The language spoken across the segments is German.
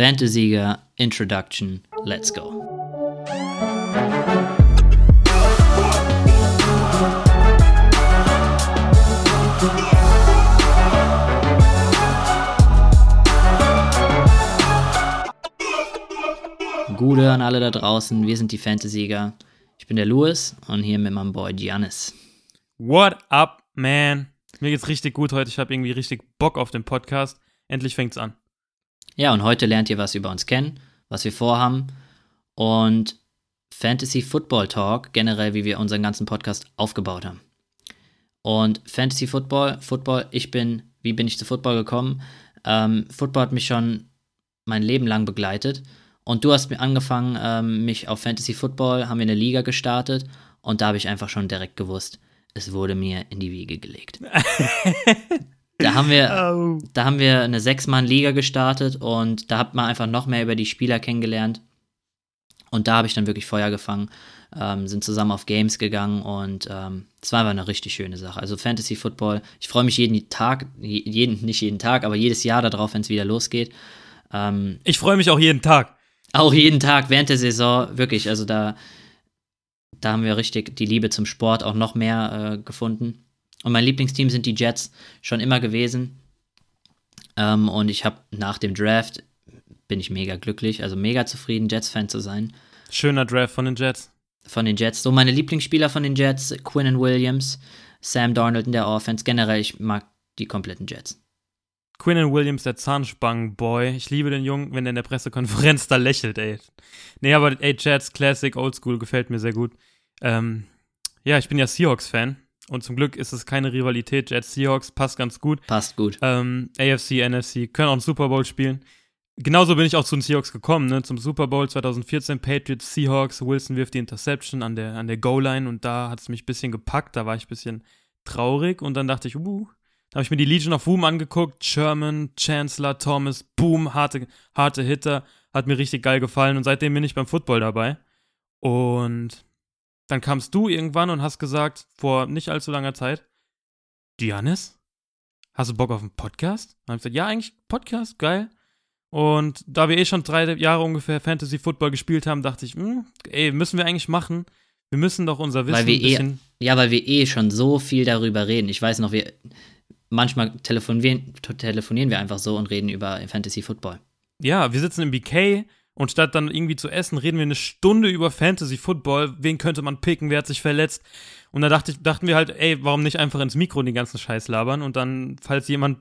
Fantasy Introduction. Let's go. Gute an alle da draußen, wir sind die Fantasieger. Ich bin der Louis und hier mit meinem Boy Giannis. What up, man? Mir geht's richtig gut heute. Ich habe irgendwie richtig Bock auf den Podcast. Endlich fängt's an. Ja, und heute lernt ihr was über uns kennen, was wir vorhaben und Fantasy Football Talk, generell, wie wir unseren ganzen Podcast aufgebaut haben. Und Fantasy Football, Football, ich bin, wie bin ich zu Football gekommen? Ähm, Football hat mich schon mein Leben lang begleitet. Und du hast mir angefangen, ähm, mich auf Fantasy Football, haben wir eine Liga gestartet und da habe ich einfach schon direkt gewusst, es wurde mir in die Wiege gelegt. da haben wir, oh. da haben wir eine Sechs-Mann-Liga gestartet und da hat man einfach noch mehr über die Spieler kennengelernt. Und da habe ich dann wirklich Feuer gefangen, ähm, sind zusammen auf Games gegangen und ähm, es war einfach eine richtig schöne Sache. Also Fantasy Football, ich freue mich jeden Tag, jeden, nicht jeden Tag, aber jedes Jahr darauf, wenn es wieder losgeht. Ähm, ich freue mich auch jeden Tag. Auch jeden Tag während der Saison, wirklich. Also da, da haben wir richtig die Liebe zum Sport auch noch mehr äh, gefunden. Und mein Lieblingsteam sind die Jets schon immer gewesen. Ähm, und ich habe nach dem Draft bin ich mega glücklich, also mega zufrieden, Jets-Fan zu sein. Schöner Draft von den Jets. Von den Jets. So meine Lieblingsspieler von den Jets, Quinn Williams, Sam Darnold in der Offense. Generell, ich mag die kompletten Jets. Quinnen Williams, der Zahnspangen-Boy. Ich liebe den Jungen, wenn er in der Pressekonferenz da lächelt, ey. Nee, aber ey, Jets Classic, Oldschool, gefällt mir sehr gut. Ähm, ja, ich bin ja Seahawks-Fan. Und zum Glück ist es keine Rivalität. Jets Seahawks passt ganz gut. Passt gut. Ähm, AFC, NFC können auch einen Super Bowl spielen. Genauso bin ich auch zu den Seahawks gekommen, ne? Zum Super Bowl 2014, Patriots, Seahawks, Wilson wirft die Interception an der, an der Goal-Line und da hat es mich ein bisschen gepackt, da war ich ein bisschen traurig und dann dachte ich, uh, da habe ich mir die Legion of Boom angeguckt. Sherman, Chancellor, Thomas, Boom, harte, harte Hitter. Hat mir richtig geil gefallen und seitdem bin ich beim Football dabei. Und dann kamst du irgendwann und hast gesagt, vor nicht allzu langer Zeit, Giannis, hast du Bock auf einen Podcast? Und ich gesagt, ja, eigentlich Podcast, geil. Und da wir eh schon drei Jahre ungefähr Fantasy Football gespielt haben, dachte ich, mh, hm, ey, müssen wir eigentlich machen. Wir müssen doch unser Wissen weil wir ein bisschen. Eh, ja, weil wir eh schon so viel darüber reden. Ich weiß noch, wir, manchmal telefonieren, telefonieren wir einfach so und reden über Fantasy Football. Ja, wir sitzen im BK und statt dann irgendwie zu essen, reden wir eine Stunde über Fantasy Football. Wen könnte man picken? Wer hat sich verletzt? Und da dachte ich, dachten wir halt, ey, warum nicht einfach ins Mikro den ganzen Scheiß labern? Und dann, falls jemand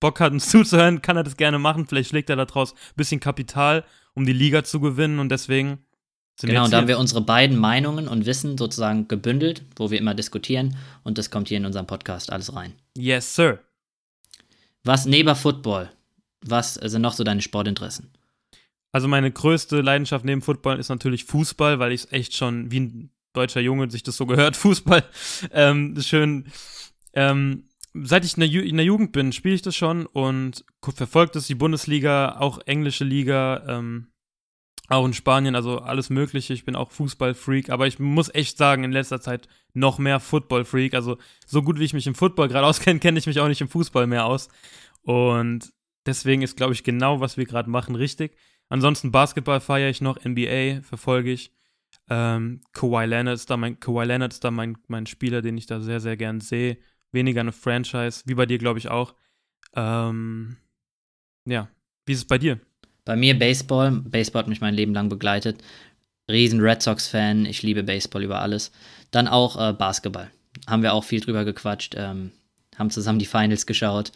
Bock hat, uns zuzuhören, kann er das gerne machen. Vielleicht schlägt er daraus ein bisschen Kapital, um die Liga zu gewinnen. Und deswegen sind genau, und da haben wir unsere beiden Meinungen und Wissen sozusagen gebündelt, wo wir immer diskutieren. Und das kommt hier in unserem Podcast alles rein. Yes, sir. Was neben Football, was sind noch so deine Sportinteressen? Also meine größte Leidenschaft neben Football ist natürlich Fußball, weil ich es echt schon wie ein deutscher Junge sich das so gehört, Fußball. Ähm, schön. Ähm, seit ich in der, in der Jugend bin, spiele ich das schon und verfolgt es die Bundesliga, auch englische Liga. Ähm, auch in Spanien, also alles Mögliche. Ich bin auch Fußballfreak, aber ich muss echt sagen, in letzter Zeit noch mehr Footballfreak. Also so gut wie ich mich im Football gerade auskenne, kenne ich mich auch nicht im Fußball mehr aus. Und deswegen ist, glaube ich, genau, was wir gerade machen, richtig. Ansonsten Basketball feiere ich noch, NBA verfolge ich. Ähm, Kawhi Leonard ist da mein, Kawhi Leonard ist da mein, mein Spieler, den ich da sehr, sehr gern sehe. Weniger eine Franchise, wie bei dir, glaube ich, auch. Ähm, ja, wie ist es bei dir? Bei mir Baseball. Baseball hat mich mein Leben lang begleitet. Riesen Red Sox-Fan. Ich liebe Baseball über alles. Dann auch äh, Basketball. Haben wir auch viel drüber gequatscht. Ähm, haben zusammen die Finals geschaut.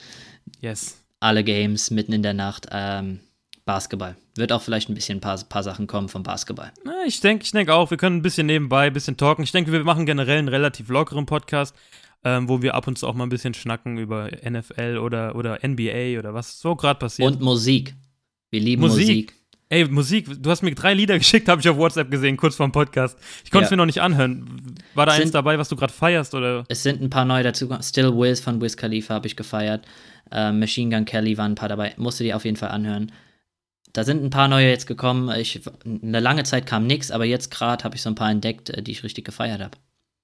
Yes. Alle Games mitten in der Nacht. Ähm, Basketball. Wird auch vielleicht ein bisschen ein paar, paar Sachen kommen vom Basketball. Ich denke ich denk auch, wir können ein bisschen nebenbei, ein bisschen talken. Ich denke, wir machen generell einen relativ lockeren Podcast, ähm, wo wir ab und zu auch mal ein bisschen schnacken über NFL oder, oder NBA oder was so gerade passiert. Und Musik. Wir lieben Musik. Musik. Ey, Musik, du hast mir drei Lieder geschickt, habe ich auf WhatsApp gesehen, kurz vor dem Podcast. Ich konnte es ja. mir noch nicht anhören. War da sind, eins dabei, was du gerade feierst? Oder? Es sind ein paar neue dazu. Still Wiz von Wiz Khalifa habe ich gefeiert. Äh, Machine Gun Kelly waren ein paar dabei. Musst du dir auf jeden Fall anhören. Da sind ein paar neue jetzt gekommen. Ich, eine lange Zeit kam nichts, aber jetzt gerade habe ich so ein paar entdeckt, äh, die ich richtig gefeiert habe.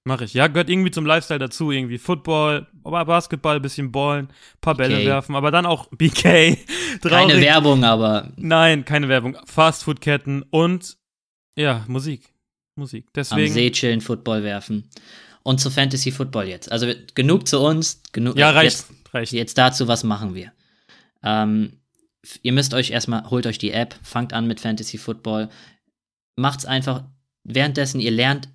Mach ich. Ja, gehört irgendwie zum Lifestyle dazu. Irgendwie Football, Basketball, bisschen ballen, paar Bälle BK. werfen, aber dann auch BK. Keine. Werbung, aber Nein, keine Werbung. Fastfood-Ketten und ja, Musik. Musik. am Deswegen. See chillen, Football werfen. Und zu Fantasy Football jetzt. Also genug zu uns, genug. ja, reicht. Jetzt, reicht. jetzt dazu, was machen wir? Ähm, ihr müsst euch erstmal, holt euch die App, fangt an mit Fantasy Football. Macht's einfach währenddessen, ihr lernt,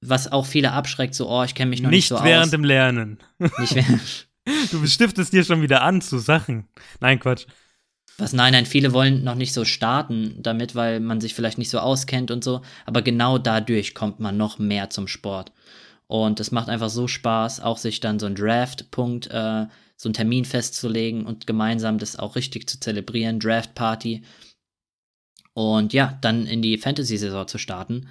was auch viele abschreckt, so, oh, ich kenne mich noch nicht, Nicht so während aus. dem Lernen. Nicht während. Du stiftest dir schon wieder an zu Sachen. Nein, Quatsch. Was, nein, nein, viele wollen noch nicht so starten damit, weil man sich vielleicht nicht so auskennt und so. Aber genau dadurch kommt man noch mehr zum Sport. Und es macht einfach so Spaß, auch sich dann so einen Draft-Punkt, äh, so einen Termin festzulegen und gemeinsam das auch richtig zu zelebrieren, Draft-Party. Und ja, dann in die Fantasy-Saison zu starten,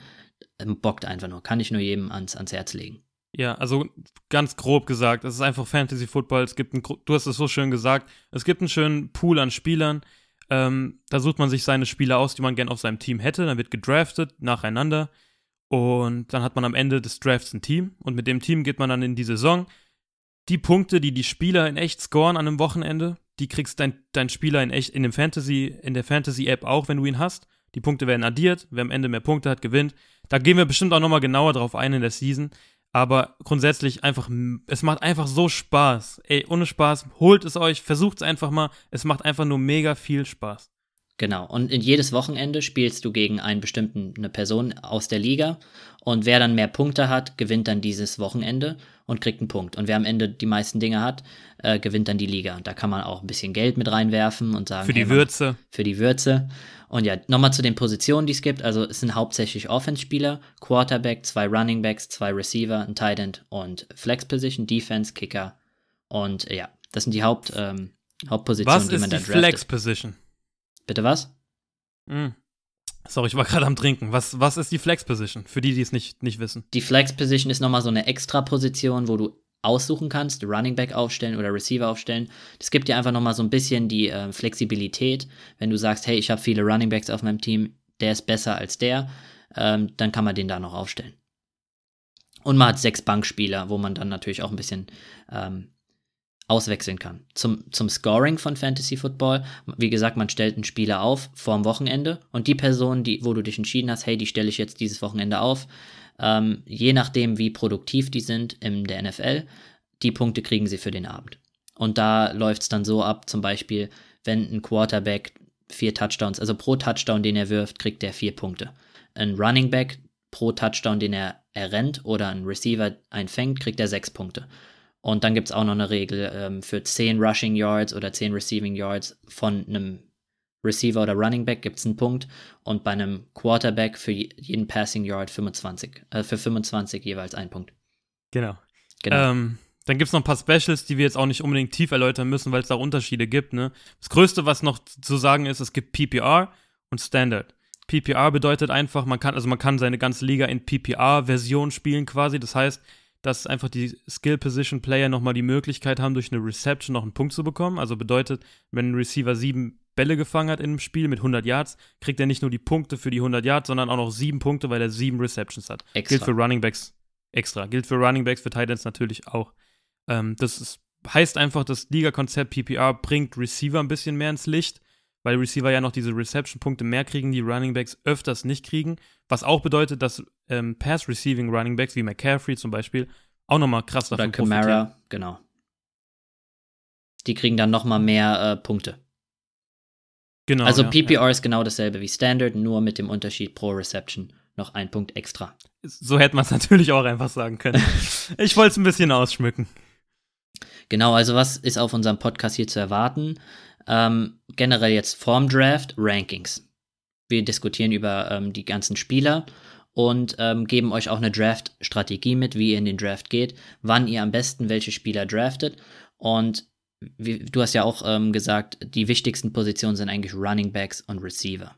ähm, bockt einfach nur. Kann ich nur jedem ans, ans Herz legen. Ja, also ganz grob gesagt, es ist einfach Fantasy Football. Es gibt einen, du hast es so schön gesagt, es gibt einen schönen Pool an Spielern. Ähm, da sucht man sich seine Spieler aus, die man gern auf seinem Team hätte. Dann wird gedraftet nacheinander und dann hat man am Ende des Drafts ein Team und mit dem Team geht man dann in die Saison. Die Punkte, die die Spieler in echt scoren an einem Wochenende, die kriegst dein, dein Spieler in echt in dem Fantasy in der Fantasy App auch, wenn du ihn hast. Die Punkte werden addiert, wer am Ende mehr Punkte hat, gewinnt. Da gehen wir bestimmt auch nochmal genauer drauf ein in der Season. Aber grundsätzlich einfach, es macht einfach so Spaß. Ey, ohne Spaß, holt es euch, versucht es einfach mal. Es macht einfach nur mega viel Spaß. Genau. Und in jedes Wochenende spielst du gegen einen bestimmten, eine Person aus der Liga. Und wer dann mehr Punkte hat, gewinnt dann dieses Wochenende und kriegt einen Punkt. Und wer am Ende die meisten Dinge hat, äh, gewinnt dann die Liga. Da kann man auch ein bisschen Geld mit reinwerfen und sagen, Für die hey, Würze. für die Würze. Und ja, nochmal zu den Positionen, die es gibt. Also es sind hauptsächlich Offense-Spieler, Quarterback, zwei Running Backs, zwei Receiver, ein Tight End und Flex-Position, Defense, Kicker. Und äh, ja, das sind die Haupt, ähm, Hauptpositionen, Was die man ist da die draftet. Flex-Position? Bitte was? Mm. Sorry, ich war gerade am Trinken. Was, was ist die Flex-Position? Für die, die es nicht, nicht wissen. Die Flex-Position ist nochmal so eine extra Position, wo du aussuchen kannst, Running Back aufstellen oder Receiver aufstellen. Das gibt dir einfach nochmal so ein bisschen die äh, Flexibilität. Wenn du sagst, hey, ich habe viele Running Backs auf meinem Team, der ist besser als der, ähm, dann kann man den da noch aufstellen. Und man hat sechs Bankspieler, wo man dann natürlich auch ein bisschen ähm, auswechseln kann. Zum, zum Scoring von Fantasy Football, wie gesagt, man stellt einen Spieler auf vorm Wochenende und die Person, die, wo du dich entschieden hast, hey, die stelle ich jetzt dieses Wochenende auf, ähm, je nachdem, wie produktiv die sind in der NFL, die Punkte kriegen sie für den Abend. Und da läuft es dann so ab, zum Beispiel, wenn ein Quarterback vier Touchdowns, also pro Touchdown, den er wirft, kriegt er vier Punkte. Ein Running Back pro Touchdown, den er errennt oder ein Receiver einfängt, kriegt er sechs Punkte. Und dann gibt es auch noch eine Regel ähm, für 10 Rushing Yards oder 10 Receiving Yards von einem Receiver oder Running Back gibt es einen Punkt und bei einem Quarterback für je- jeden Passing Yard 25, äh, für 25 jeweils ein Punkt. Genau. Genau. Ähm, dann gibt es noch ein paar Specials, die wir jetzt auch nicht unbedingt tief erläutern müssen, weil es da Unterschiede gibt. Ne? Das Größte, was noch zu sagen ist, es gibt PPR und Standard. PPR bedeutet einfach, man kann, also man kann seine ganze Liga in PPR-Version spielen quasi. Das heißt, dass einfach die Skill-Position-Player nochmal die Möglichkeit haben, durch eine Reception noch einen Punkt zu bekommen. Also bedeutet, wenn ein Receiver sieben Bälle gefangen hat in einem Spiel mit 100 Yards, kriegt er nicht nur die Punkte für die 100 Yards, sondern auch noch sieben Punkte, weil er sieben Receptions hat. Extra. Gilt für Running Backs extra. Gilt für Running Backs, für Titans natürlich auch. Ähm, das ist, heißt einfach, das Liga-Konzept PPR bringt Receiver ein bisschen mehr ins Licht, weil Receiver ja noch diese Reception-Punkte mehr kriegen, die Running Backs öfters nicht kriegen. Was auch bedeutet, dass ähm, Pass-Receiving Running Backs wie McCaffrey zum Beispiel auch nochmal krass oder davon profitieren. Camara, genau. Die kriegen dann nochmal mehr äh, Punkte. Genau, also ja, PPR ist genau dasselbe wie Standard, nur mit dem Unterschied pro Reception noch ein Punkt extra. Ja. So hätte man es natürlich auch einfach sagen können. ich wollte es ein bisschen ausschmücken. Genau, also was ist auf unserem Podcast hier zu erwarten? Ähm, generell jetzt vorm Draft Rankings. Wir diskutieren über ähm, die ganzen Spieler und ähm, geben euch auch eine Draft-Strategie mit, wie ihr in den Draft geht, wann ihr am besten welche Spieler draftet. Und wie, du hast ja auch ähm, gesagt, die wichtigsten Positionen sind eigentlich Running Backs und Receiver.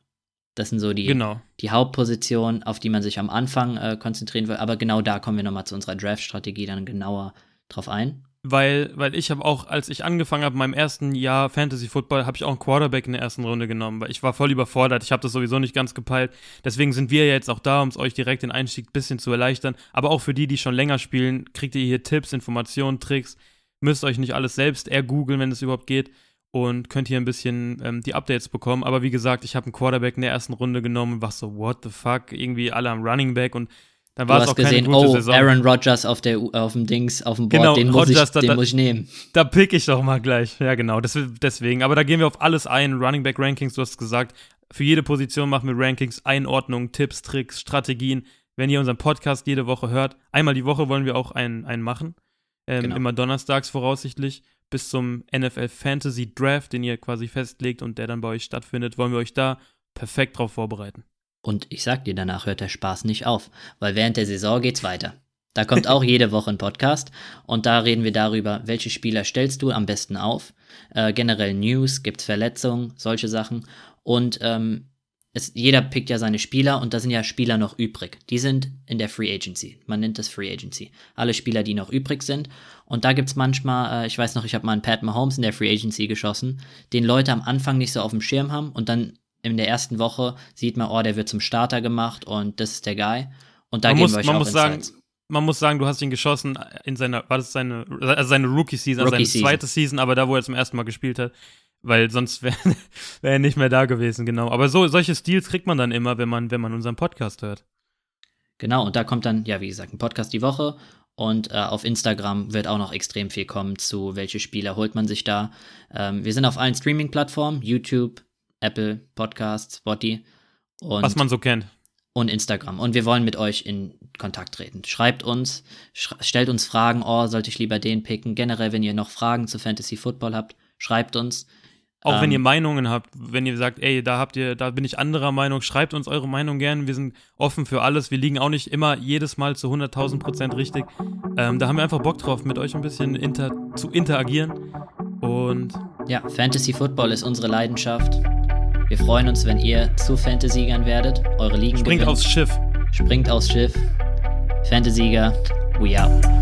Das sind so die, Genau. die Hauptpositionen, auf die man sich am Anfang äh, konzentrieren will. Aber genau da kommen wir nochmal zu unserer Draft-Strategie dann genauer drauf ein. Weil, weil ich habe auch, als ich angefangen habe, in meinem ersten Jahr Fantasy Football, habe ich auch einen Quarterback in der ersten Runde genommen, weil ich war voll überfordert. Ich habe das sowieso nicht ganz gepeilt. Deswegen sind wir jetzt auch da, um es euch direkt den Einstieg ein bisschen zu erleichtern. Aber auch für die, die schon länger spielen, kriegt ihr hier Tipps, Informationen, Tricks. Müsst euch nicht alles selbst eher googeln, wenn es überhaupt geht. Und könnt hier ein bisschen ähm, die Updates bekommen. Aber wie gesagt, ich habe einen Quarterback in der ersten Runde genommen und war so, what the fuck? Irgendwie alle am Running Back und dann war du es hast auch keine gesehen, gute oh, Saison. Aaron Rodgers auf, der, auf dem Dings, auf dem Board, Genau, den, muss, Rodgers, ich, da- den da- muss ich nehmen. Da pick ich doch mal gleich. Ja, genau. Das, deswegen. Aber da gehen wir auf alles ein. Running Back Rankings, du hast gesagt. Für jede Position machen wir Rankings, Einordnung, Tipps, Tricks, Strategien. Wenn ihr unseren Podcast jede Woche hört, einmal die Woche wollen wir auch einen, einen machen. Ähm, Genau. Immer donnerstags voraussichtlich. Bis zum NFL Fantasy Draft, den ihr quasi festlegt und der dann bei euch stattfindet, wollen wir euch da perfekt drauf vorbereiten. Und ich sag dir, danach hört der Spaß nicht auf, weil während der Saison geht's weiter. Da kommt auch jede Woche ein Podcast und da reden wir darüber, welche Spieler stellst du am besten auf. Äh, generell News, gibt's Verletzungen, solche Sachen. Und ähm, es, jeder pickt ja seine Spieler und da sind ja Spieler noch übrig. Die sind in der Free Agency. Man nennt das Free Agency. Alle Spieler, die noch übrig sind. Und da gibt's manchmal, äh, ich weiß noch, ich habe mal einen Pat Mahomes in der Free Agency geschossen, den Leute am Anfang nicht so auf dem Schirm haben und dann in der ersten Woche sieht man, oh, der wird zum Starter gemacht und das ist der Guy. Und da man geben muss, wir euch man auch muss sagen, man muss sagen, du hast ihn geschossen in seiner, war das seine, also seine Rookie-Season, also Rookie seine Season. zweite Season, aber da, wo er zum ersten Mal gespielt hat, weil sonst wäre wär er nicht mehr da gewesen, genau. Aber so, solche Steals kriegt man dann immer, wenn man, wenn man unseren Podcast hört. Genau, und da kommt dann, ja, wie gesagt, ein Podcast die Woche. Und äh, auf Instagram wird auch noch extrem viel kommen zu, welche Spieler holt man sich da. Ähm, wir sind auf allen Streaming-Plattformen, YouTube, Apple, Podcasts, Spotify und, Was man so kennt. und Instagram. Und wir wollen mit euch in Kontakt treten. Schreibt uns, sch stellt uns Fragen, oh, sollte ich lieber den picken? Generell, wenn ihr noch Fragen zu Fantasy Football habt, schreibt uns. Auch wenn Ähm, ihr Meinungen habt, wenn ihr sagt, ey, da habt ihr, da bin ich anderer Meinung, schreibt uns eure Meinung gern. Wir sind offen für alles. Wir liegen auch nicht immer jedes Mal zu 100.000 Prozent richtig. Ähm, da haben wir einfach Bock drauf, mit euch ein bisschen inter zu interagieren. Und Ja, Fantasy Football ist unsere Leidenschaft. Wir freuen uns, wenn ihr zu Fantasy-Siegern werdet, eure Ligen springt gewinnt. aufs Schiff. springt aufs Schiff. Fantasy-Sieger, we out.